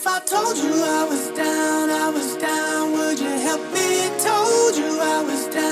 If I told you I was down, I was down, would you help me? Told you I was down,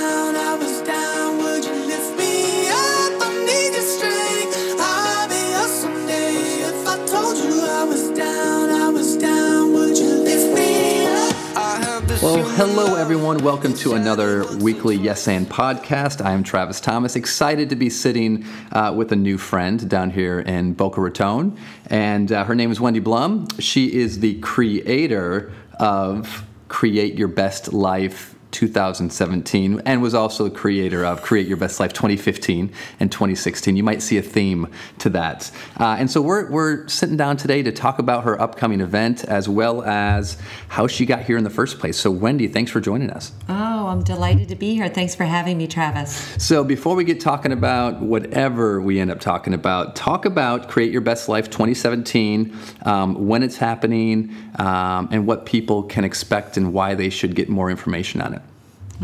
Well, hello everyone. Welcome to another weekly Yes and podcast. I am Travis Thomas. Excited to be sitting uh, with a new friend down here in Boca Raton, and uh, her name is Wendi Blum. She is the creator of Create Your Best Life 2017 and was also the creator of Create Your Best Life 2015 and 2016. You might see a theme to that. Uh, and so we're, we're sitting down today to talk about her upcoming event as well as how she got here in the first place. So, Wendi, thanks for joining us. Oh, I'm delighted to be here. Thanks for having me, Travis. So, before we get talking about whatever we end up talking about, talk about Create Your Best Life 2017, um, when it's happening, um, and what people can expect and why they should get more information on it.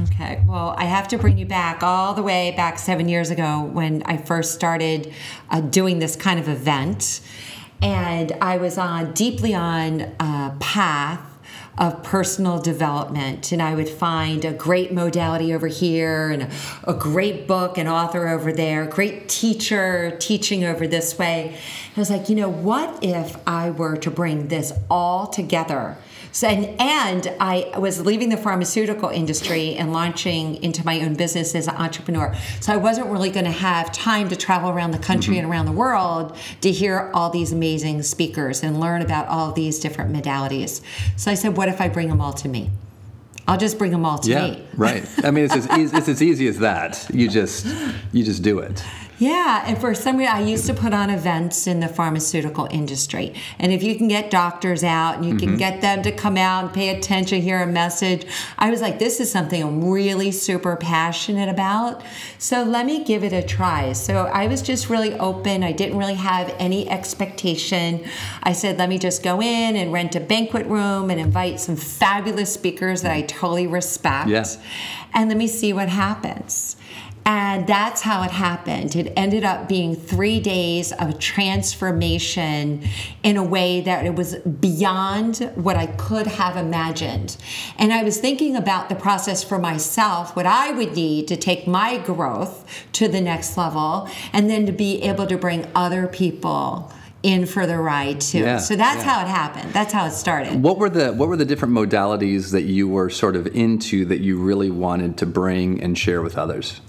Okay, well, I have to bring you back all the way back seven years ago when I first started uh, doing this kind of event. And I was on deeply on a path of personal development. And I would find a great modality over here and a, a great book and author over there, great teacher teaching over this way. I was like, you know, what if I were to bring this all together? So, and, and I was leaving the pharmaceutical industry and launching into my own business as an entrepreneur. So I wasn't really going to have time to travel around the country and mm-hmm. around the world to hear all these amazing speakers and learn about all these different modalities. So I said, what if I bring them all to me? I'll just bring them all to Yeah, me. right. I mean, it's as, easy, it's as easy as that. You just you just do it. Yeah, and for some reason, I used to put on events in the pharmaceutical industry. And if you can get doctors out and you can mm-hmm. get them to come out and pay attention, hear a message, I was like, this is something I'm really super passionate about. So let me give it a try. So I was just really open. I didn't really have any expectation. I said, let me just go in and rent a banquet room and invite some fabulous speakers that I totally respect. Yeah. And let me see what happens. And that's how it happened. It ended up being three days of transformation in a way that it was beyond what I could have imagined. And I was thinking about the process for myself, what I would need to take my growth to the next level, and then to be able to bring other people in for the ride too. Yeah, so that's yeah. how it happened. That's how it started. What were the what were the different modalities that you were sort of into that you really wanted to bring and share with others?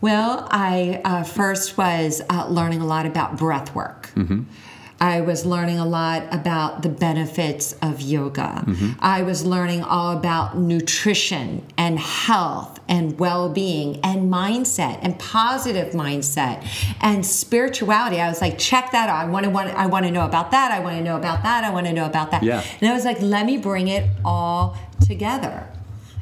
Well, I uh, first was uh, learning a lot about breath work. I was learning a lot about the benefits of yoga. I was learning all about nutrition and health and well being and mindset and positive mindset and spirituality. I was like, check that out. I want to want I want to know about that. I want to know about that. I want to know about that. Yeah. And I was like, let me bring it all together.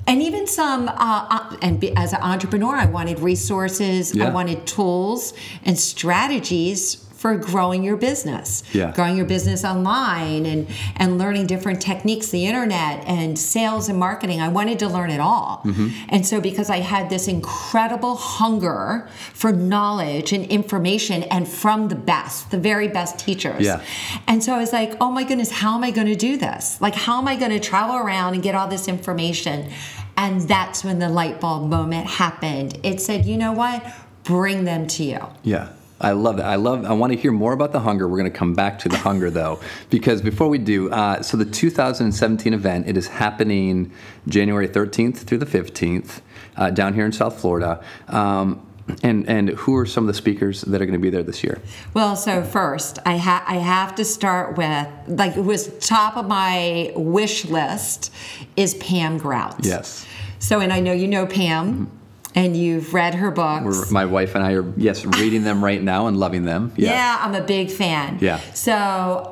And even some, uh, uh, and be, as an entrepreneur, I wanted resources, Yeah. I wanted tools and strategies for growing your business, Yeah. growing your business online, and and learning different techniques, the internet, and sales and marketing. I wanted to learn it all, Mm-hmm. and so because I had this incredible hunger for knowledge and information, and from the best, the very best teachers, Yeah. and so I was like, oh my goodness, how am I going to do this? Like, how am I going to travel around and get all this information? And that's when the light bulb moment happened. It said, you know what? Bring them to you. Yeah. I love that. I love. I want to hear more about the hunger. We're going to come back to the hunger though, because before we do, uh, so the 2017 event it is happening January 13th through the 15th uh, down here in South Florida. Um, and and who are some of the speakers that are going to be there this year? Well, so first, I, ha- I have to start with, like, it was top of my wish list is Pam Grout. Yes. So, and I know you know Pam. And you've read her books. We're, my wife and I are yes reading them right now and loving them. Yeah. Yeah, I'm a big fan. Yeah. So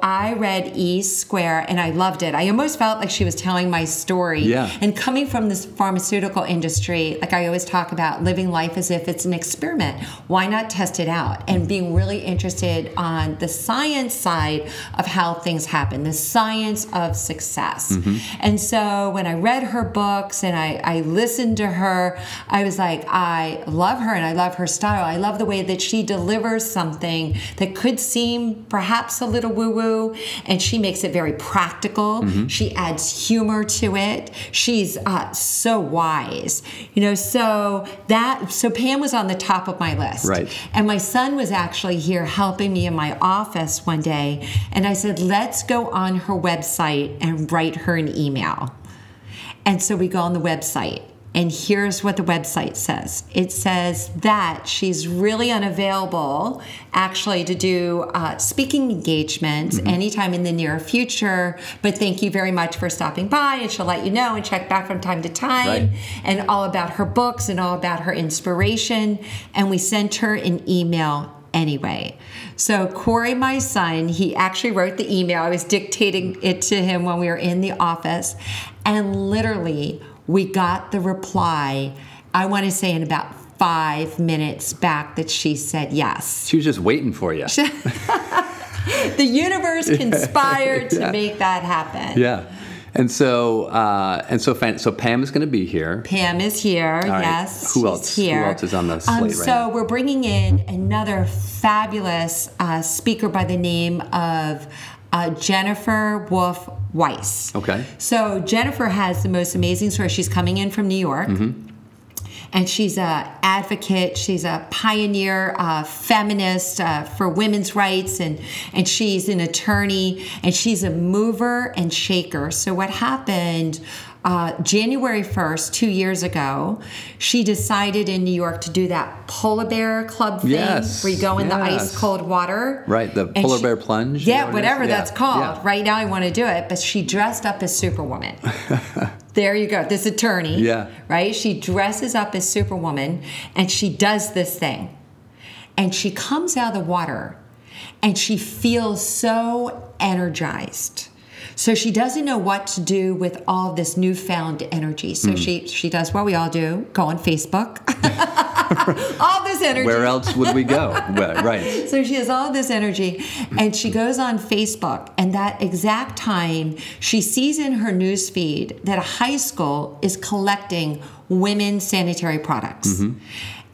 I read E Square and I loved it. I almost felt like she was telling my story. Yeah. And coming from this pharmaceutical industry, like I always talk about living life as if it's an experiment. Why not test it out? And being really interested on the science side of how things happen, the science of success. Mm-hmm. And so when I read her books and I, I listened to her, I was like, like, I love her and I love her style. I love the way that she delivers something that could seem perhaps a little woo woo, and she makes it very practical. Mm-hmm. She adds humor to it. She's uh, so wise, you know. So that, so Pam was on the top of my list. Right. And my son was actually here helping me in my office one day, and I said, let's go on her website and write her an email. And so we go on the website, and here's what the website says it says that she's really unavailable actually to do uh, speaking engagements anytime in the near future. But thank you very much for stopping by, and she'll let you know and check back from time to time Right. and all about her books and all about her inspiration. And we sent her an email anyway. So Corey, my son, he actually wrote the email. I was dictating it to him when we were in the office, and literally we got the reply. I want to say in about five minutes back that she said yes. She was just waiting for you. The universe conspired to Yeah. make that happen. Yeah. And so, uh, and so, fan- so Pam is going to be here. Pam is here. right. Yes, Who else? Here. Who else is on the slate Um, right so now? we're bringing in another fabulous uh, speaker by the name of uh, Jennifer Wolf Weiss. Okay. So Jennifer has the most amazing story. She's coming in from New York. Mm-hmm. And she's a advocate. She's a pioneer, uh, feminist uh, for women's rights, and and she's an attorney. And she's a mover and shaker. So what happened? Uh, January 1st, two years ago, she decided in New York to do that polar bear club thing Yes, where you go in the ice cold water. Right, the polar she- bear plunge, Yeah, whatever Yeah, that's called. yeah. Right now, I want to do it, but she dressed up as Superwoman. there you go. This attorney. Yeah. Right? She dresses up as Superwoman and she does this thing. And she comes out of the water and she feels so energized. So she doesn't know what to do with all this newfound energy. So Hmm. she she does what we all do: go on Facebook. all this energy. Where else would we go? Right. So she has all this energy and she goes on Facebook and that exact time she sees in her news feed that a high school is collecting women's sanitary products.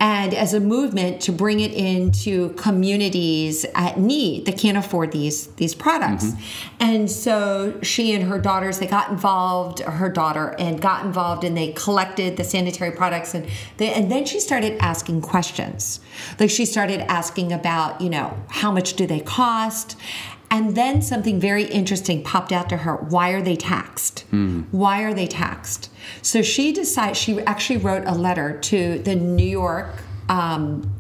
And as a movement to bring it into communities at need that can't afford these these products. Mm-hmm. And so she and her daughters they got involved, her daughter and got involved and they collected the sanitary products and they, and then she started asking questions. Like she started asking about, you know, how much do they cost? And then something very interesting popped out to her. Why are they taxed? Why are they taxed? So she decided, she actually wrote a letter to the New York, um,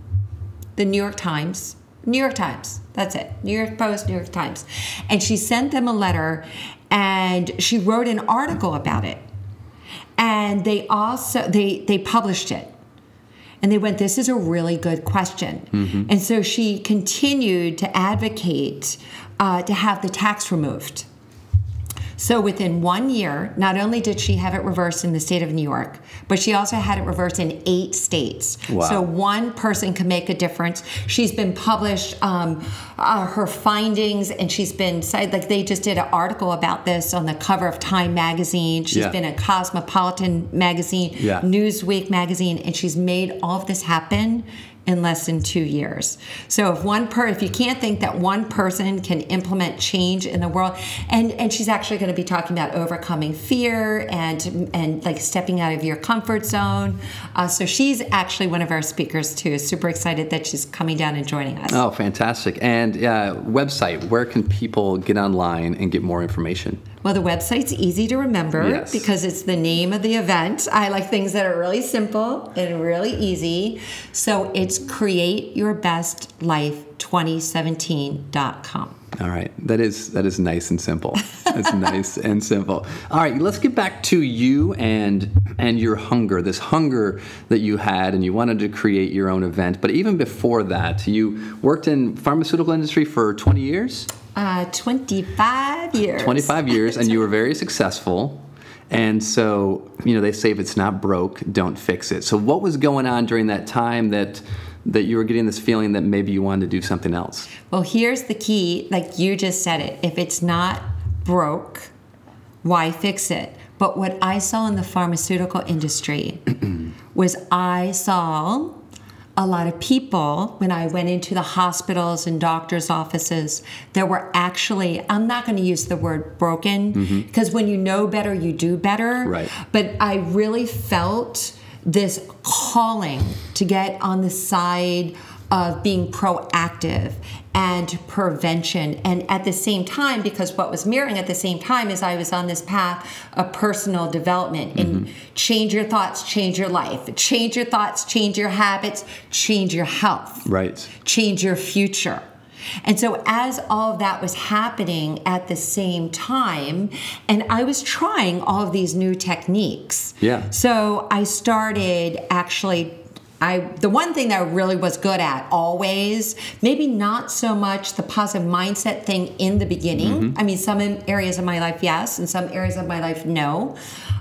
the New York Times, New York Times, that's it, New York Post, New York Times. And she sent them a letter and she wrote an article about it. And they also, they, they published it and they went this is a really good question and so she continued to advocate uh, to have the tax removed so within one year not only did she have it reversed in the state of new york but she also had it reversed in eight states Wow. so one person can make a difference she's been published um, uh, her findings and she's been cited like they just did an article about this on the cover of time magazine She's Yeah. been in cosmopolitan magazine Yeah. Newsweek magazine, and she's made all of this happen in less than two years. So if one per, if you can't think that one person can implement change in the world, and and she's actually going to be talking about overcoming fear and and like stepping out of your comfort zone. Uh, so she's actually one of our speakers too. Super excited that she's coming down and joining us. Oh, fantastic. And uh, website, where can people get online and get more information? Well, the website's easy to remember Yes. because it's the name of the event. I like things that are really simple and really easy. So it's createyourbestlife2017.com. All right, that is that is nice and simple. That's nice and simple. All right, let's get back to you and and your hunger. This hunger that you had, and you wanted to create your own event. But even before that, you worked in pharmaceutical industry for 20 years. Uh, 25 years. 25 years, and you were very successful. And so, you know, they say if it's not broke, don't fix it. So, what was going on during that time that that you were getting this feeling that maybe you wanted to do something else? Well, here's the key like you just said it. If it's not broke, why fix it? But what I saw in the pharmaceutical industry was I saw a lot of people when I went into the hospitals and doctors' offices that were actually, I'm not going to use the word broken mm-hmm. because when you know better, you do better. Right. But I really felt this calling to get on the side of being proactive and prevention. And at the same time, because what was mirroring at the same time is I was on this path of personal development and mm-hmm. change your thoughts, change your life, change your thoughts, change your habits, change your health Right. change your future. And so, as all of that was happening at the same time, and I was trying all of these new techniques. Yeah. So, I started actually. I, the one thing that I really was good at always, maybe not so much the positive mindset thing in the beginning. I mean, some areas of my life, yes, and some areas of my life, no,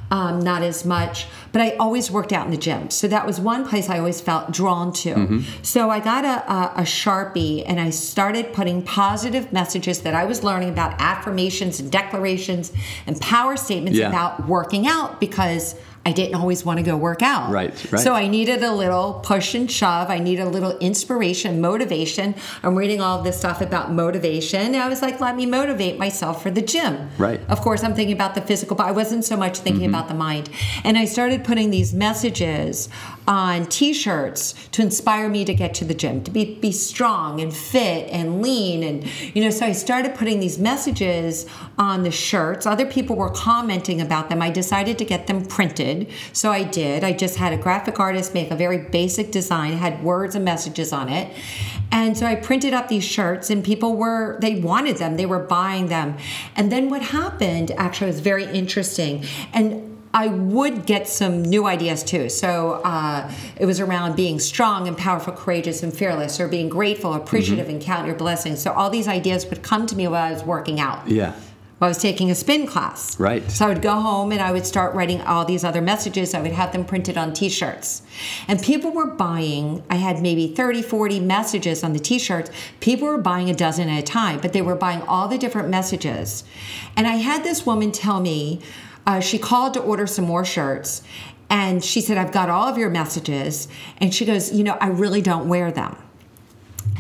um, not as much. But I always worked out in the gym. So that was one place I always felt drawn to. Mm-hmm. So I got a, a, a Sharpie and I started putting positive messages that I was learning about affirmations and declarations and power statements Yeah. about working out because I didn't always want to go work out. Right, right. So I needed a little push and shove. I needed a little inspiration, motivation. I'm reading all this stuff about motivation. And I was like, let me motivate myself for the gym. Right. Of course, I'm thinking about the physical, but I wasn't so much thinking Mm-hmm. about the mind. And I started putting these messages on t-shirts to inspire me to get to the gym, to be, be strong and fit and lean. And, you know, so I started putting these messages on the shirts. Other people were commenting about them. I decided to get them printed. So I did. I just had a graphic artist make a very basic design, had words and messages on it. And so I printed up these shirts and people were, they wanted them, they were buying them. And then what happened actually was very interesting. And I would get some new ideas too. So uh, it was around being strong and powerful, courageous and fearless, or being grateful, appreciative, and count your blessings. So all these ideas would come to me while I was working out. Yeah. While I was taking a spin class. Right. So I would go home and I would start writing all these other messages. I would have them printed on t shirts. And people were buying, I had maybe 30, 40 messages on the t shirts. People were buying a dozen at a time, but they were buying all the different messages. And I had this woman tell me, uh, she called to order some more shirts. And she said, I've got all of your messages. And she goes, You know, I really don't wear them.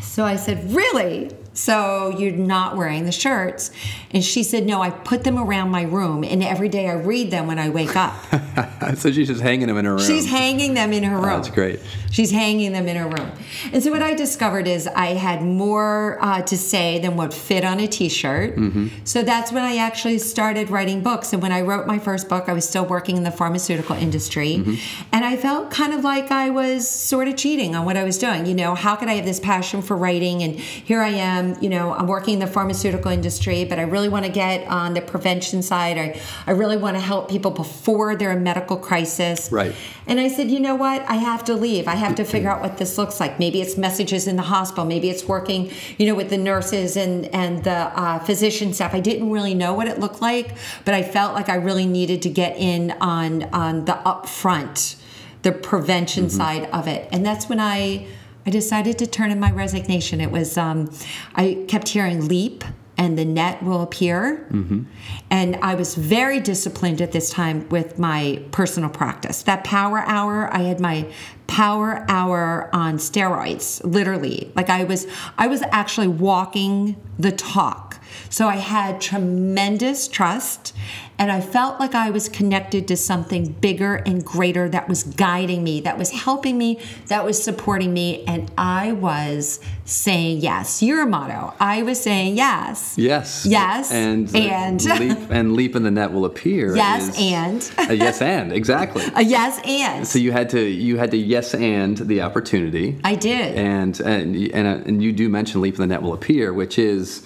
So I said, Really? So you're not wearing the shirts? And she said, No, I put them around my room, and every day I read them when I wake up. so she's just hanging them in her room. She's hanging them in her room. that's great. She's hanging them in her room. And so what I discovered is I had more uh, to say than what fit on a t-shirt. So that's when I actually started writing books. And when I wrote my first book, I was still working in the pharmaceutical industry. And I felt kind of like I was sort of cheating on what I was doing. You know, how could I have this passion for writing? And here I am, you know, I'm working in the pharmaceutical industry, but I really want to get on the prevention side. I, I really want to help people before they're in medical crisis. Right. And I said, you know what? I have to leave. I have to figure out what this looks like. Maybe it's messages in the hospital. Maybe it's working, you know, with the nurses and and the uh, physician staff. I didn't really know what it looked like, but I felt like I really needed to get in on on the upfront, the prevention side of it. And that's when I I decided to turn in my resignation. It was um, I kept hearing leap and the net will appear. And I was very disciplined at this time with my personal practice. That power hour, I had my power hour on steroids, literally. Like I was I was actually walking the talk. So I had tremendous trust and I felt like I was connected to something bigger and greater that was guiding me, that was helping me, that was supporting me and I was saying yes. Your motto. I was saying yes. Yes. Yes. And And- leap and leap in the net will appear. Yes, and. a yes and exactly. A yes and. So you had to you had to yes and the opportunity. I did. And and and, and you do mention leap in the net will appear, which is,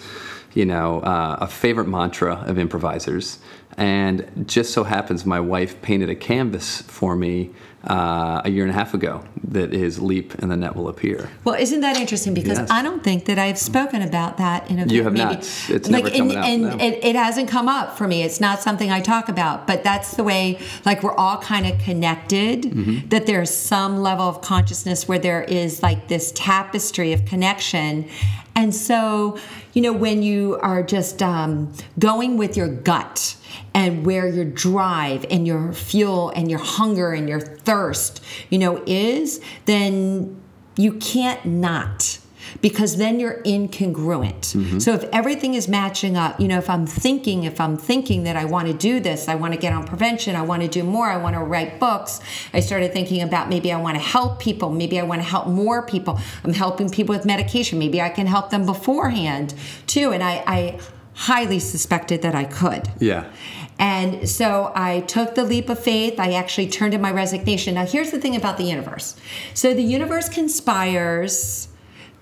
you know, uh, a favorite mantra of improvisers. And just so happens, my wife painted a canvas for me uh, a year and a half ago that is leap and the net will appear. Well, isn't that interesting? Because Yes. I don't think that I've spoken about that in a You have maybe, not. It's never and, coming out, and no. it, it hasn't come up for me. It's not something I talk about, but that's the way. Like we're all kind of connected. Mm-hmm. That there's some level of consciousness where there is like this tapestry of connection, and so you know when you are just um, going with your gut and where your drive and your fuel and your hunger and your thirst, you know, is, then you can't not because then you're incongruent. Mm-hmm. So if everything is matching up, you know, if I'm thinking, if I'm thinking that I want to do this, I want to get on prevention, I want to do more, I want to write books, I started thinking about maybe I want to help people, maybe I want to help more people. I'm helping people with medication, maybe I can help them beforehand too. And I, I highly suspected that I could. Yeah. And so I took the leap of faith. I actually turned in my resignation. Now, here's the thing about the universe. So, the universe conspires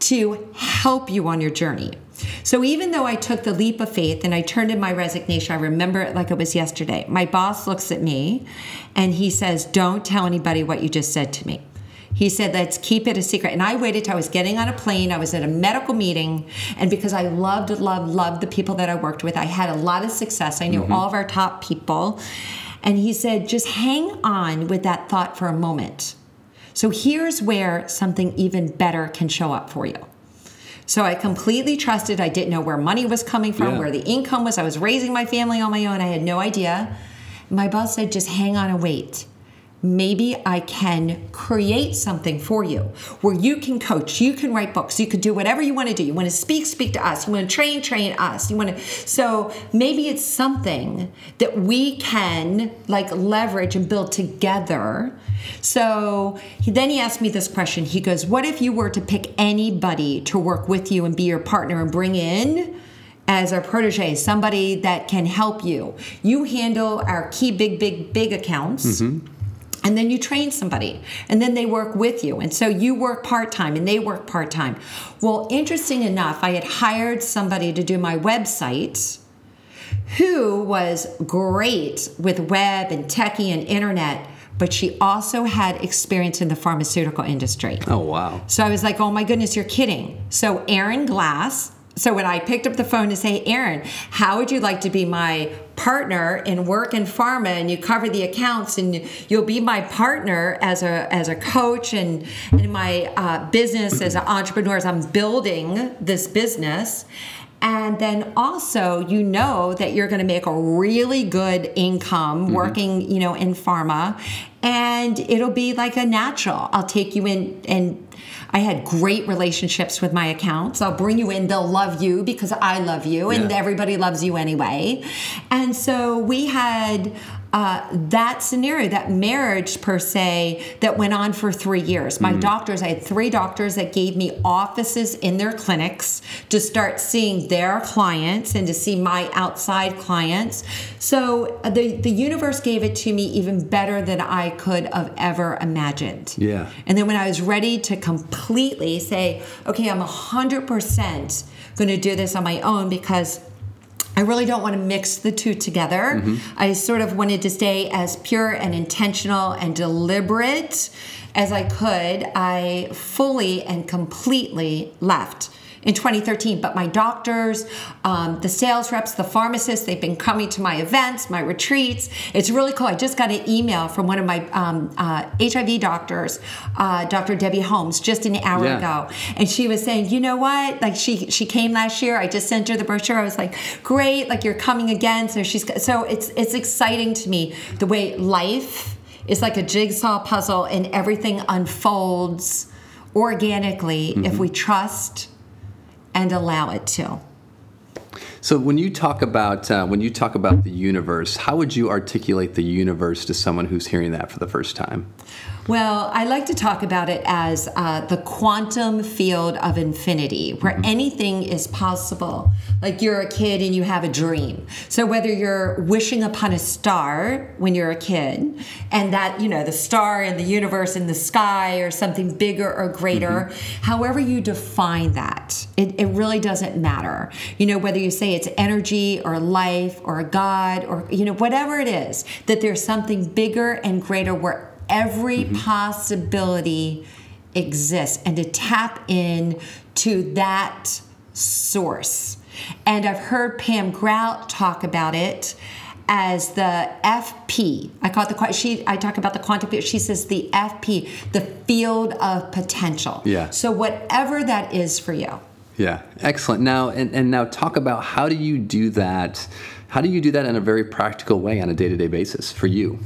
to help you on your journey. So, even though I took the leap of faith and I turned in my resignation, I remember it like it was yesterday. My boss looks at me and he says, Don't tell anybody what you just said to me. He said, let's keep it a secret. And I waited till I was getting on a plane. I was at a medical meeting. And because I loved, loved, loved the people that I worked with, I had a lot of success. I knew mm-hmm. all of our top people. And he said, just hang on with that thought for a moment. So here's where something even better can show up for you. So I completely trusted. I didn't know where money was coming from, Yeah. where the income was. I was raising my family on my own. I had no idea. My boss said, just hang on and wait. Maybe I can create something for you where you can coach, you can write books, you can do whatever you want to do. You want to speak, speak to us. You want to train, train us. You want to. So maybe it's something that we can like leverage and build together. So he, then he asked me this question. He goes, What if you were to pick anybody to work with you and be your partner and bring in? as our protege, somebody that can help you. You handle our key big, big, big accounts. Mm-hmm. And then you train somebody, and then they work with you. And so you work part time and they work part time. Well, interesting enough, I had hired somebody to do my website who was great with web and techie and internet, but she also had experience in the pharmaceutical industry. Oh, wow. So I was like, oh my goodness, you're kidding. So Aaron Glass. So when I picked up the phone to say, Aaron, how would you like to be my partner in work in pharma and you cover the accounts and you'll be my partner as a as a coach and, in my uh, business as an entrepreneur as I'm building this business. And then also, you know that you're going to make a really good income working, you know, in pharma, and it'll be like a natural. I'll take you in, and I had great relationships with my accounts. I'll bring you in; they'll love you because I love you, and Yeah. everybody loves you anyway. And so we had uh, that scenario, that marriage per se, that went on for three years. My doctors, I had three doctors that gave me offices in their clinics to start seeing their clients and to see my outside clients. So uh, the, the universe gave it to me even better than I could have ever imagined. Yeah. And then when I was ready to completely say, okay, I'm 100% going to do this on my own because I really don't want to mix the two together. Mm-hmm. I sort of wanted to stay as pure and intentional and deliberate as I could. I fully and completely left in 2013. But my doctors, um, the sales reps, the pharmacists, they've been coming to my events, my retreats. It's really cool. I just got an email from one of my um, uh, HIV doctors, uh, Dr. Debbie Holmes, just an hour Yeah. ago, and she was saying, you know what? Like she she came last year. I just sent her the brochure. I was like, great. Like you're coming again. So she's so it's it's exciting to me the way life is like a jigsaw puzzle and everything unfolds organically if we trust and allow it to. So when you talk about uh, when you talk about the universe, how would you articulate the universe to someone who's hearing that for the first time? Well, I like to talk about it as uh, the quantum field of infinity, where anything is possible. Like you're a kid and you have a dream. So whether you're wishing upon a star when you're a kid, and that, you know, the star in the universe in the sky or something bigger or greater, however you define that, it, it really doesn't matter. You know, whether you say it's energy or life or a God or, you know, whatever it is, that there's something bigger and greater where every mm-hmm. possibility exists and to tap in to that source. And I've heard Pam Grout talk about it as the FP. I call it the she I talk about the quantum field. She says the FP, the field of potential. Yeah. So whatever that is for you. Yeah, excellent. Now and, and now talk about how do you do that? How do you do that in a very practical way on a day to day basis for you?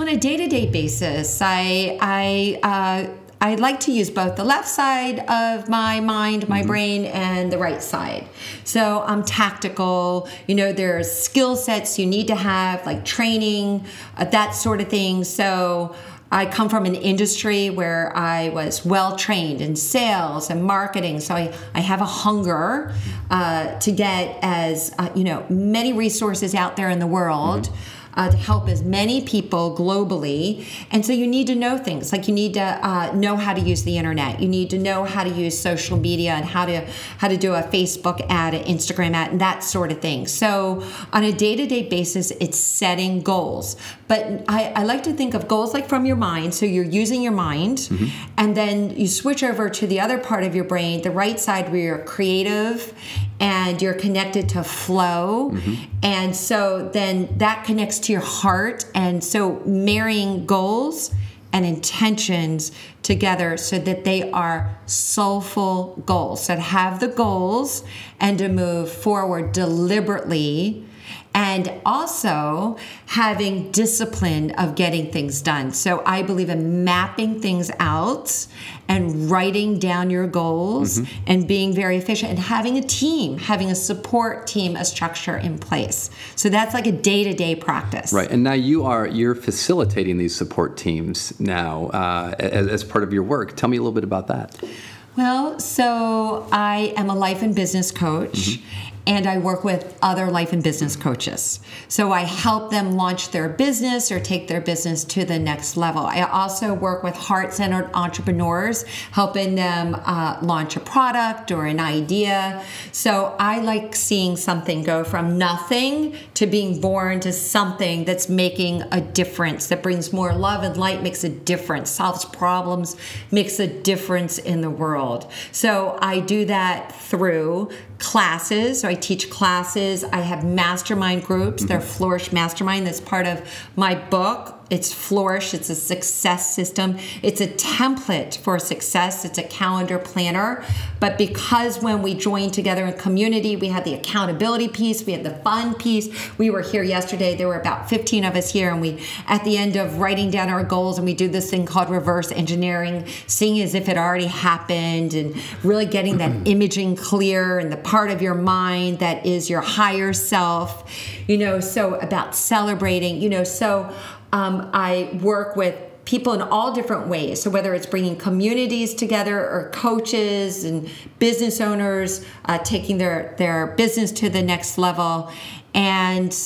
On a day-to-day basis, I I uh, I like to use both the left side of my mind, my brain, and the right side. So I'm tactical. You know, there's skill sets you need to have, like training, uh, that sort of thing. So I come from an industry where I was well trained in sales and marketing, so I, I have a hunger uh, to get as uh, you know many resources out there in the world uh, to help as many people globally. And so you need to know things like you need to uh, know how to use the internet. You need to know how to use social media and how to how to do a Facebook ad, an Instagram ad, and that sort of thing. So on a day to day basis, it's setting goals. But I, I, like to think of goals like from your mind. So you're using your mind, mm-hmm. and then you switch over to the other part of your brain, the right side where you're creative and you're connected to flow. Mm-hmm. And so then that connects to your heart. And so marrying goals and intentions together so that they are soulful goals. To have the goals and to move forward deliberately and also having discipline of getting things done. So I believe in mapping things out and writing down your goals mm-hmm. and being very efficient and having a team, having a support team, a structure in place. So that's like a day-to-day practice. Right. And now you are you're facilitating these support teams now uh, as, as part of your work. Tell me a little bit about that. Well, so I am a life and business coach. Mm-hmm and I work with other life and business coaches. So I help them launch their business or take their business to the next level. I also work with heart centered entrepreneurs, helping them uh, launch a product or an idea. So I like seeing something go from nothing to being born to something that's making a difference, that brings more love and light, makes a difference, solves problems, makes a difference in the world. So I do that through classes. So I teach classes. I have mastermind groups. Mm-hmm. They're Flourish Mastermind. That's part of my book it's Flourish, it's a success system, it's a template for success, it's a calendar planner. But because when we join together in community, we have the accountability piece, we have the fun piece. We were here yesterday, there were about 15 of us here, and we, at the end of writing down our goals, and we do this thing called reverse engineering, seeing as if it already happened, and really getting that imaging clear and the part of your mind that is your higher self, you know, so about celebrating, you know, so um, I work with people in all different ways. So whether it's bringing communities together or coaches and business owners uh, taking their their business to the next level, and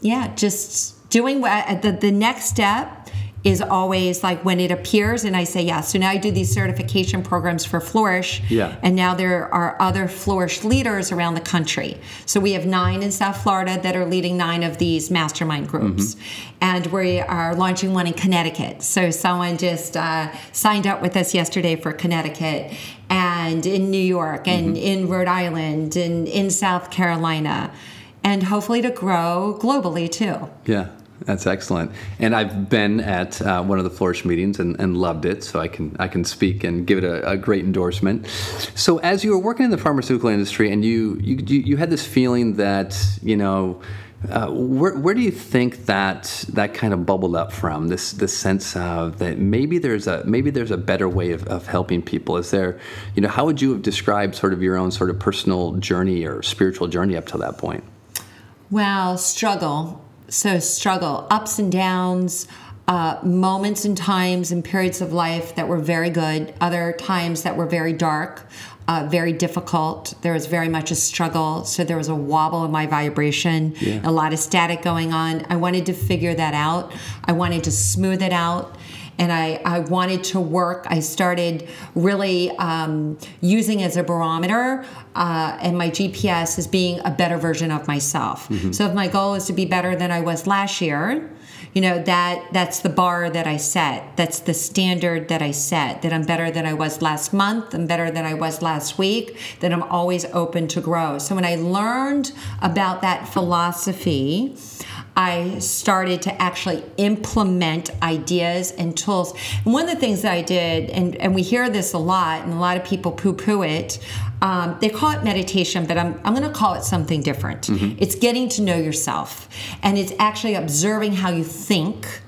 yeah, just doing what the, the next step is always like when it appears and I say yes. So now I do these certification programs for Flourish. Yeah. And now there are other Flourish leaders around the country. So we have nine in South Florida that are leading nine of these mastermind groups. Mm-hmm. And we are launching one in Connecticut. So someone just uh, signed up with us yesterday for Connecticut and in New York and mm-hmm. in Rhode Island and in South Carolina. And hopefully to grow globally too. Yeah. That's excellent. And I've been at uh, one of the Flourish meetings and, and, loved it, so I can I can speak and give it a, a, great endorsement. So as you were working in the pharmaceutical industry, and you you, you had this feeling that you know. Uh, where, where do you think that that kind of bubbled up from? This this sense of that maybe there's a maybe there's a better way of, of helping people. Is there, you know, how would you have described sort of your own sort of personal journey or spiritual journey up to that point? Well, struggle so struggle, ups and downs, uh, moments and times and periods of life that were very good, other times that were very dark, uh, very difficult. There was very much a struggle. So there was a wobble in my vibration, yeah. a lot of static going on. I wanted to figure that out. I wanted to smooth it out and I, I wanted to work. I started really um, using as a barometer uh, and my GPS as being a better version of myself. Mm-hmm. So if my goal is to be better than I was last year, you know that that's the bar that i set that's the standard that i set that i'm better than i was last month i'm better than i was last week that i'm always open to grow so when i learned about that philosophy I started to actually implement ideas and tools. And one of the things that I did, and, and we hear this a lot, and a lot of people poo poo it, um, they call it meditation, but I'm, I'm going to call it something different. Mm-hmm. It's getting to know yourself, and it's actually observing how you think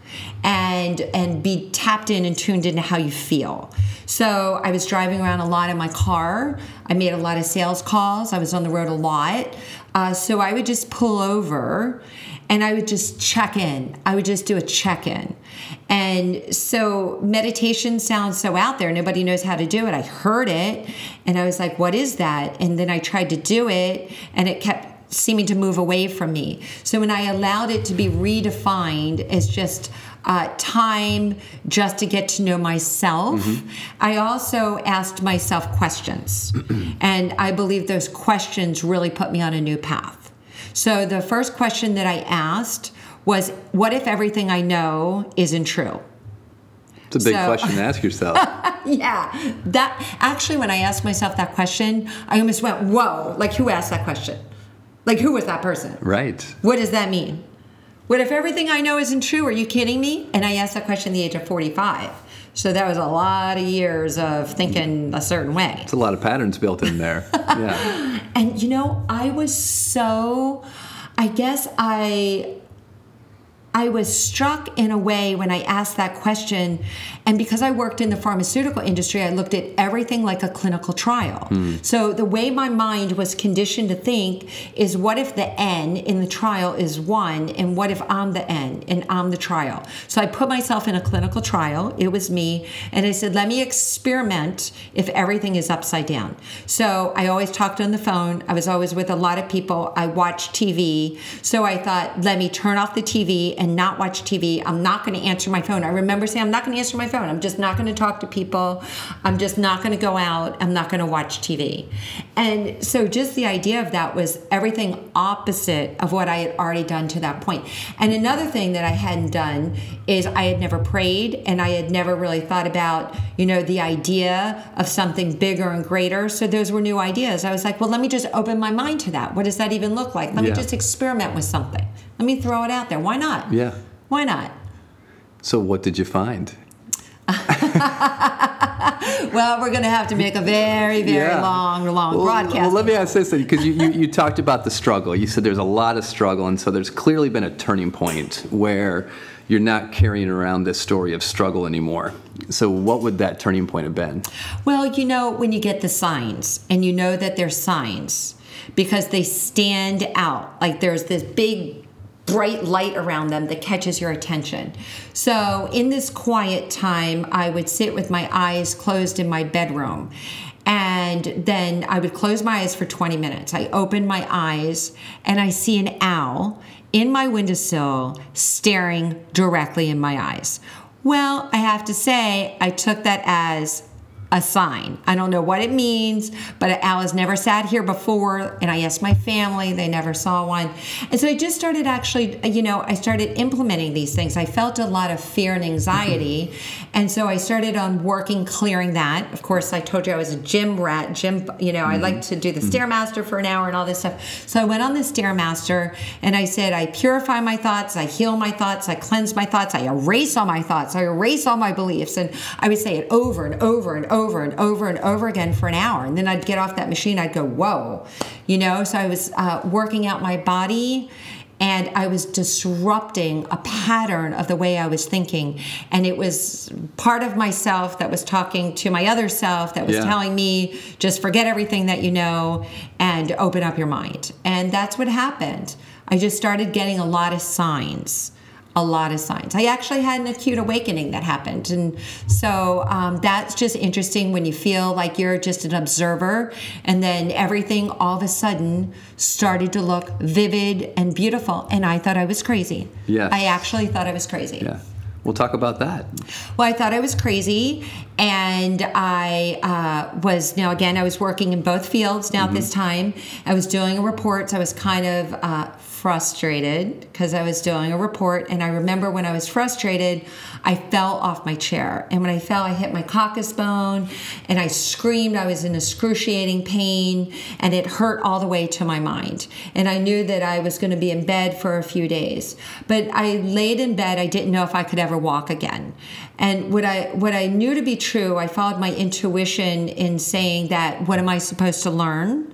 and and be tapped in and tuned into how you feel. So I was driving around a lot in my car. I made a lot of sales calls. I was on the road a lot. Uh, so I would just pull over and I would just check in. I would just do a check in. And so meditation sounds so out there. Nobody knows how to do it. I heard it and I was like, what is that? And then I tried to do it and it kept seeming to move away from me. So when I allowed it to be redefined as just uh, time just to get to know myself, mm-hmm. I also asked myself questions. and I believe those questions really put me on a new path. So the first question that I asked was, What if everything I know isn't true? It's a big so, question to ask yourself. yeah. That actually when I asked myself that question, I almost went, Whoa, like who asked that question? Like, who was that person? Right. What does that mean? What if everything I know isn't true? Are you kidding me? And I asked that question at the age of 45. So that was a lot of years of thinking a certain way. It's a lot of patterns built in there. yeah. And you know, I was so, I guess I I was struck in a way when I asked that question. And because I worked in the pharmaceutical industry, I looked at everything like a clinical trial. Mm. So the way my mind was conditioned to think is what if the N in the trial is one, and what if I'm the N and I'm the trial? So I put myself in a clinical trial. It was me. And I said, let me experiment if everything is upside down. So I always talked on the phone. I was always with a lot of people. I watched TV. So I thought, let me turn off the TV and not watch TV. I'm not going to answer my phone. I remember saying, I'm not going to answer my phone. I'm just not going to talk to people. I'm just not going to go out. I'm not going to watch TV. And so just the idea of that was everything opposite of what I had already done to that point. And another thing that I hadn't done is I had never prayed and I had never really thought about, you know, the idea of something bigger and greater. So those were new ideas. I was like, well, let me just open my mind to that. What does that even look like? Let yeah. me just experiment with something. Let me throw it out there. Why not? Yeah. Why not? So, what did you find? well, we're going to have to make a very, very yeah. long, long well, broadcast. Well, let me ask this because you, you, you, talked about the struggle. You said there's a lot of struggle, and so there's clearly been a turning point where you're not carrying around this story of struggle anymore. So, what would that turning point have been? Well, you know, when you get the signs and you know that they're signs because they stand out, like there's this big bright light around them that catches your attention. So, in this quiet time, I would sit with my eyes closed in my bedroom. And then I would close my eyes for 20 minutes. I open my eyes and I see an owl in my windowsill staring directly in my eyes. Well, I have to say, I took that as a sign. I don't know what it means, but Al has never sat here before, and I asked my family, they never saw one. And so I just started actually, you know, I started implementing these things. I felt a lot of fear and anxiety, mm-hmm. and so I started on working clearing that. Of course, I told you I was a gym rat, gym, you know, mm-hmm. I like to do the mm-hmm. Stairmaster for an hour and all this stuff. So I went on the Stairmaster and I said, I purify my thoughts, I heal my thoughts, I cleanse my thoughts, I erase all my thoughts, I erase all my beliefs. And I would say it over and over and over over and over and over again for an hour. And then I'd get off that machine, I'd go, whoa, you know? So I was uh, working out my body and I was disrupting a pattern of the way I was thinking. And it was part of myself that was talking to my other self that was yeah. telling me, just forget everything that you know and open up your mind. And that's what happened. I just started getting a lot of signs a lot of signs. I actually had an acute awakening that happened. And so um, that's just interesting when you feel like you're just an observer and then everything all of a sudden started to look vivid and beautiful. And I thought I was crazy. Yes. I actually thought I was crazy. Yeah. We'll talk about that. Well, I thought I was crazy, and I uh, was now again. I was working in both fields now mm-hmm. at this time. I was doing reports. I was kind of uh, frustrated because I was doing a report. And I remember when I was frustrated, I fell off my chair. And when I fell, I hit my coccyx bone and I screamed. I was in excruciating pain and it hurt all the way to my mind. And I knew that I was going to be in bed for a few days. But I laid in bed. I didn't know if I could ever walk again. And what I what I knew to be true, I followed my intuition in saying that what am I supposed to learn?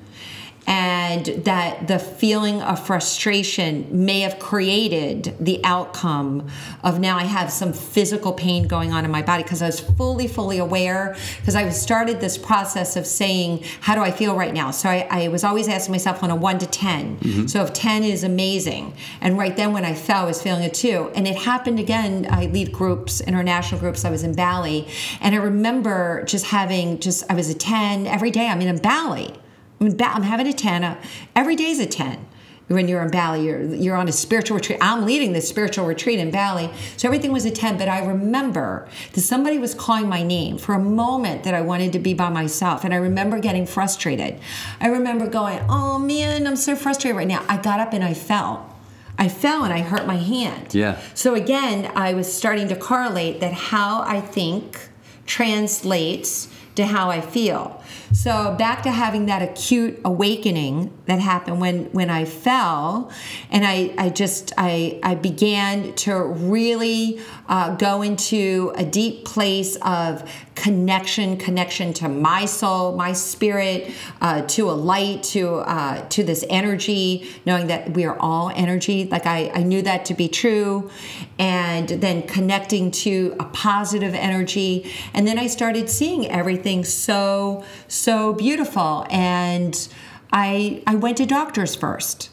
And that the feeling of frustration may have created the outcome of now I have some physical pain going on in my body because I was fully, fully aware because I started this process of saying, How do I feel right now? So I, I was always asking myself on a one to 10. Mm-hmm. So if 10 is amazing, and right then when I fell, I was feeling a two. And it happened again. I lead groups, international groups. I was in Bali, and I remember just having just, I was a 10 every day. I'm in Bali. I'm, having a 10. Uh, every day's a 10 when you're in Bali, you're, you're on a spiritual retreat. I'm leading this spiritual retreat in Bali. So everything was a 10, but I remember that somebody was calling my name for a moment that I wanted to be by myself. And I remember getting frustrated. I remember going, oh man, I'm so frustrated right now. I got up and I fell. I fell and I hurt my hand. Yeah. So again, I was starting to correlate that how I think translates to how I feel. So back to having that acute awakening that happened when when I fell, and I I just I I began to really uh, go into a deep place of connection, connection to my soul, my spirit, uh, to a light, to uh, to this energy, knowing that we are all energy. Like I I knew that to be true, and then connecting to a positive energy, and then I started seeing everything so so beautiful. And I I went to doctors first.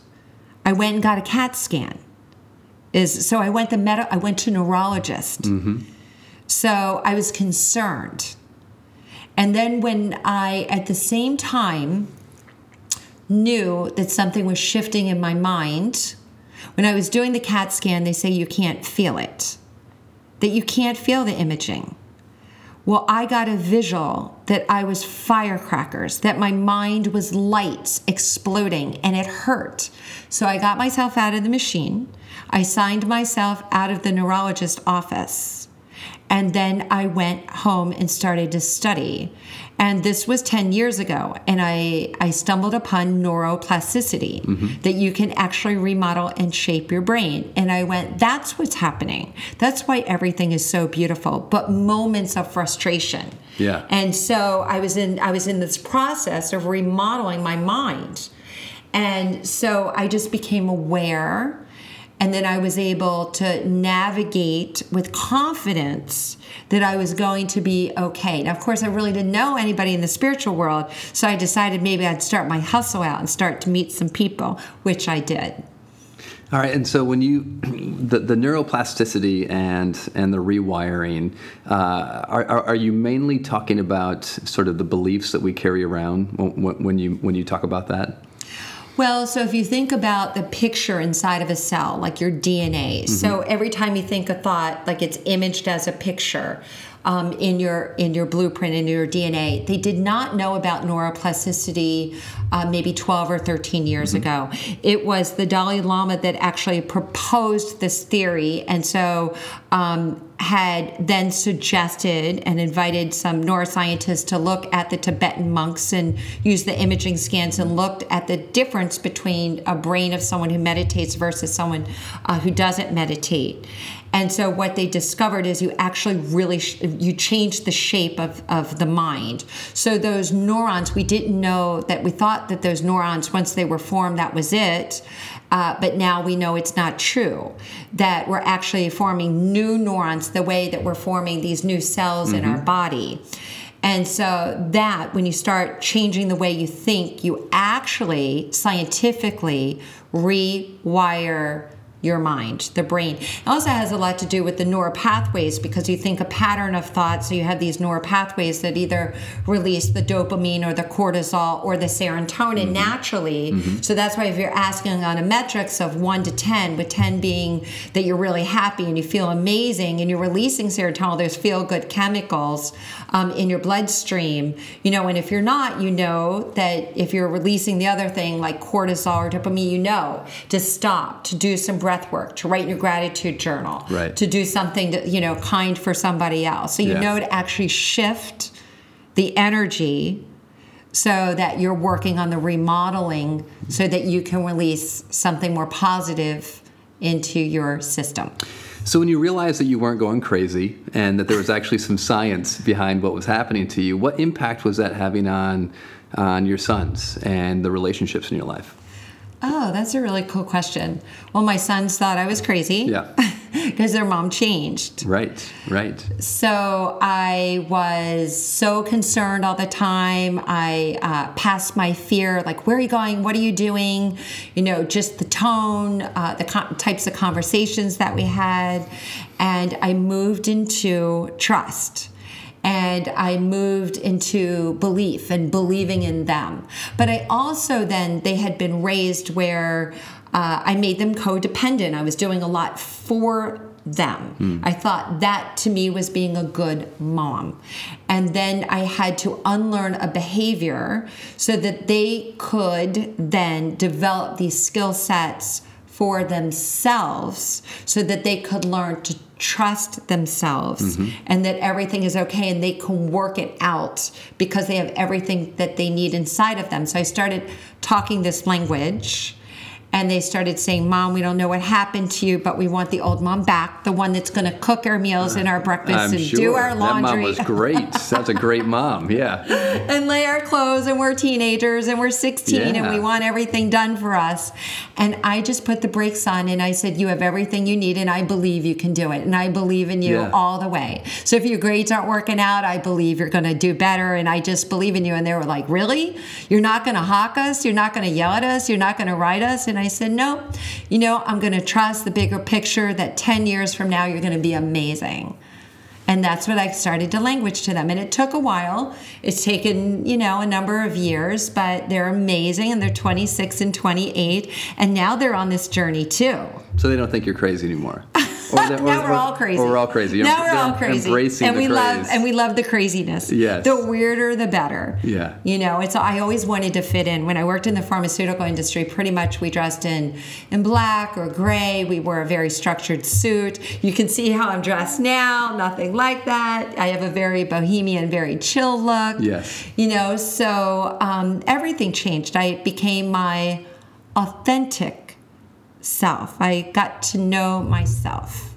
I went and got a CAT scan. Is so I went the med- I went to neurologist. Mm-hmm. So I was concerned. And then when I at the same time knew that something was shifting in my mind, when I was doing the CAT scan, they say you can't feel it. That you can't feel the imaging. Well, I got a visual that I was firecrackers, that my mind was lights exploding, and it hurt. So I got myself out of the machine. I signed myself out of the neurologist office. And then I went home and started to study. And this was 10 years ago. And I, I stumbled upon neuroplasticity, mm-hmm. that you can actually remodel and shape your brain. And I went, that's what's happening. That's why everything is so beautiful, but moments of frustration. Yeah. And so I was in I was in this process of remodeling my mind. And so I just became aware and then I was able to navigate with confidence that I was going to be okay. Now, of course, I really didn't know anybody in the spiritual world, so I decided maybe I'd start my hustle out and start to meet some people, which I did. All right, and so when you the, the neuroplasticity and and the rewiring, uh, are, are are you mainly talking about sort of the beliefs that we carry around when, when you when you talk about that? Well, so if you think about the picture inside of a cell, like your DNA, so mm-hmm. every time you think a thought, like it's imaged as a picture um, in your in your blueprint in your DNA. They did not know about neuroplasticity uh, maybe 12 or 13 years ago. It was the Dalai Lama that actually proposed this theory, and so. Um, had then suggested and invited some neuroscientists to look at the Tibetan monks and use the imaging scans and looked at the difference between a brain of someone who meditates versus someone uh, who doesn't meditate. And so what they discovered is you actually really sh- you change the shape of, of the mind. So those neurons, we didn't know that we thought that those neurons, once they were formed, that was it. Uh, but now we know it's not true. That we're actually forming new neurons the way that we're forming these new cells in our body. And so that when you start changing the way you think, you actually scientifically rewire your mind, the brain. It also has a lot to do with the neural pathways because you think a pattern of thought, so you have these neural pathways that either release the dopamine or the cortisol or the serotonin naturally. So that's why if you're asking on a metrics of one to 10, with 10 being that you're really happy and you feel amazing and you're releasing serotonin, there's feel good chemicals um, in your bloodstream, you know, and if you're not, you know that if you're releasing the other thing like cortisol or dopamine, you know to stop, to do some breath work, to write your gratitude journal, Right. to do something to, you know, kind for somebody else. So you Yeah. know to actually shift the energy so that you're working on the remodeling so that you can release something more positive into your system. So when you realized that you weren't going crazy and that there was actually some science behind what was happening to you, what impact was that having on on your sons and the relationships in your life? Oh, that's a really cool question. Well, my sons thought I was crazy. Yeah. Because their mom changed. Right, right. So I was so concerned all the time. I uh, passed my fear, like, where are you going? What are you doing? You know, just the tone, uh, the types of conversations that we had. And I moved into trust and I moved into belief and believing in them. But I also then, they had been raised where uh, I made them codependent. I was doing a lot for them. I thought that to me was being a good mom. And then I had to unlearn a behavior so that they could then develop these skill sets for themselves so that they could learn to trust themselves mm-hmm. and that everything is okay and they can work it out because they have everything that they need inside of them. So I started talking this language and they started saying, Mom, we don't know what happened to you, but we want the old mom back, the one that's going to cook our meals and our breakfast I'm and sure do our laundry. that mom was great. That's a great mom. Yeah, and lay our clothes and we're teenagers and we're 16 and we want everything done for us. And I just put the brakes on and I said, You have everything you need and I believe you can do it. And I believe in you Yeah. all the way. So if your grades aren't working out, I believe you're going to do better. And I just believe in you. And they were like, Really? You're not going to hawk us? You're not going to yell at us? You're not going to write us? And I said, No. You know, I'm going to trust the bigger picture that 10 years from now, you're going to be amazing. And that's what I started to language to them. And it took a while. It's taken, you know, a number of years, but they're amazing and they're 26 and 28. And now they're on this journey too. So they don't think you're crazy anymore. Or they- now we're or- all crazy. Or we're all crazy. Now we're all crazy. Embracing and we craze. love and we love the craziness. Yes. The weirder the better. Yeah. You know, it's I always wanted to fit in. When I worked in the pharmaceutical industry, pretty much we dressed in in black or gray. We wore a very structured suit. You can see how I'm dressed now, nothing like that. I have a very bohemian, very chill look. Yes. You know, so um, everything changed. I became my authentic self. I got to know myself.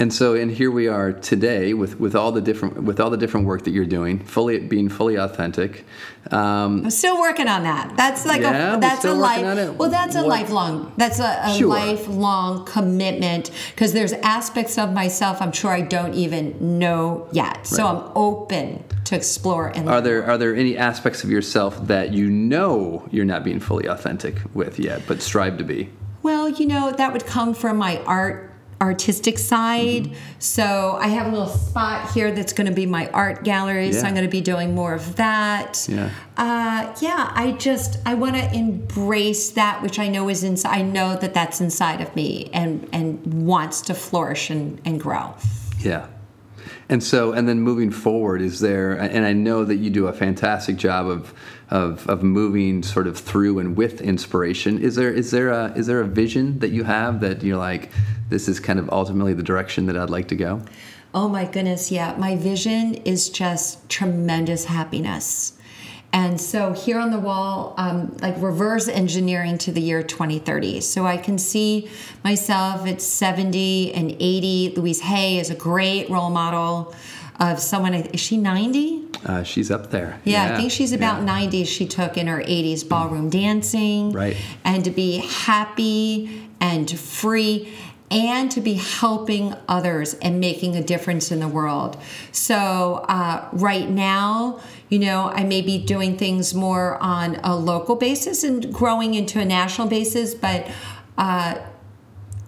And so, and here we are today with, with all the different with all the different work that you're doing, fully being fully authentic. Um, I'm still working on that. That's like Yeah, a that's a life. Well, that's a What- lifelong. That's a, a Sure. lifelong commitment because there's aspects of myself I'm sure I don't even know yet. So Right. I'm open to explore and are there are there any aspects of yourself that you know you're not being fully authentic with yet, but strive to be? Well, you know, that would come from my art artistic side. Mm-hmm. So I have a little spot here that's going to be my art gallery. So I'm going to be doing more of that. Yeah. Uh, yeah, I just I want to embrace that which I know is inside. I know that that's inside of me and and wants to flourish and, and grow. Yeah. And so, and then moving forward, is there, and I know that you do a fantastic job of, of, of moving sort of through and with inspiration. Is there, is there a, is there a vision that you have that you're like, this is kind of ultimately the direction that I'd like to go? Oh my goodness, yeah. My vision is just tremendous happiness. And so here on the wall, um, like reverse engineering to the year 2030. So I can see myself at 70 and 80. Louise Hay is a great role model of someone. Is she 90? Uh, she's up there. Yeah, I think she's about yeah. 90. She took in her 80s ballroom dancing. Right. And to be happy and free and to be helping others and making a difference in the world. So, uh, right now, you know, I may be doing things more on a local basis and growing into a national basis, but uh,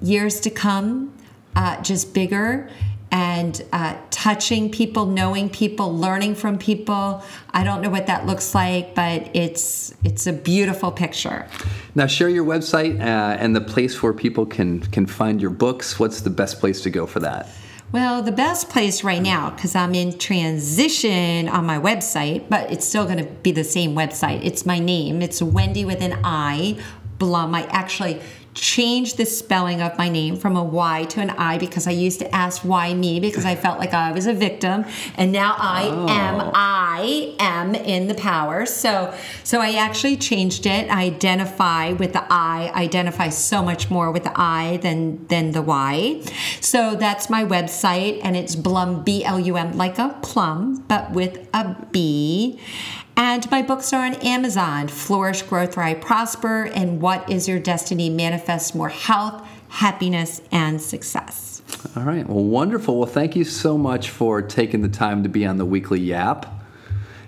years to come, uh, just bigger and uh, touching people, knowing people, learning from people. I don't know what that looks like, but it's it's a beautiful picture. Now, share your website uh, and the place where people can can find your books. What's the best place to go for that? Well, the best place right now, because I'm in transition on my website, but it's still going to be the same website. It's my name. It's Wendy with an I, Blum. I actually changed the spelling of my name from a Y to an I because I used to ask why me because I felt like I was a victim, and now I oh. am I am in the power. So, so I actually changed it. I identify with the I. Identify so much more with the I than than the Y. So that's my website, and it's Blum B L U M like a plum, but with a B. And my books are on Amazon Flourish, Grow, Thrive, Prosper, and What is Your Destiny? Manifest More Health, Happiness, and Success. All right. Well, wonderful. Well, thank you so much for taking the time to be on the weekly Yap.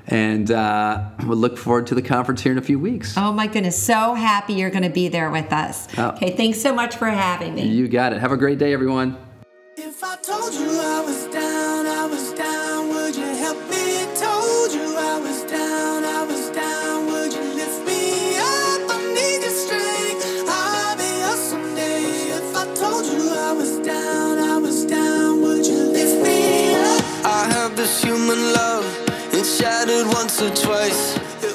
And uh, we'll look forward to the conference here in a few weeks. Oh my goodness, so happy you're going to be there with us. Oh. Okay, thanks so much for having me. You got it. Have a great day, everyone. If I told you I was down, I was down, would you help me? Once or twice.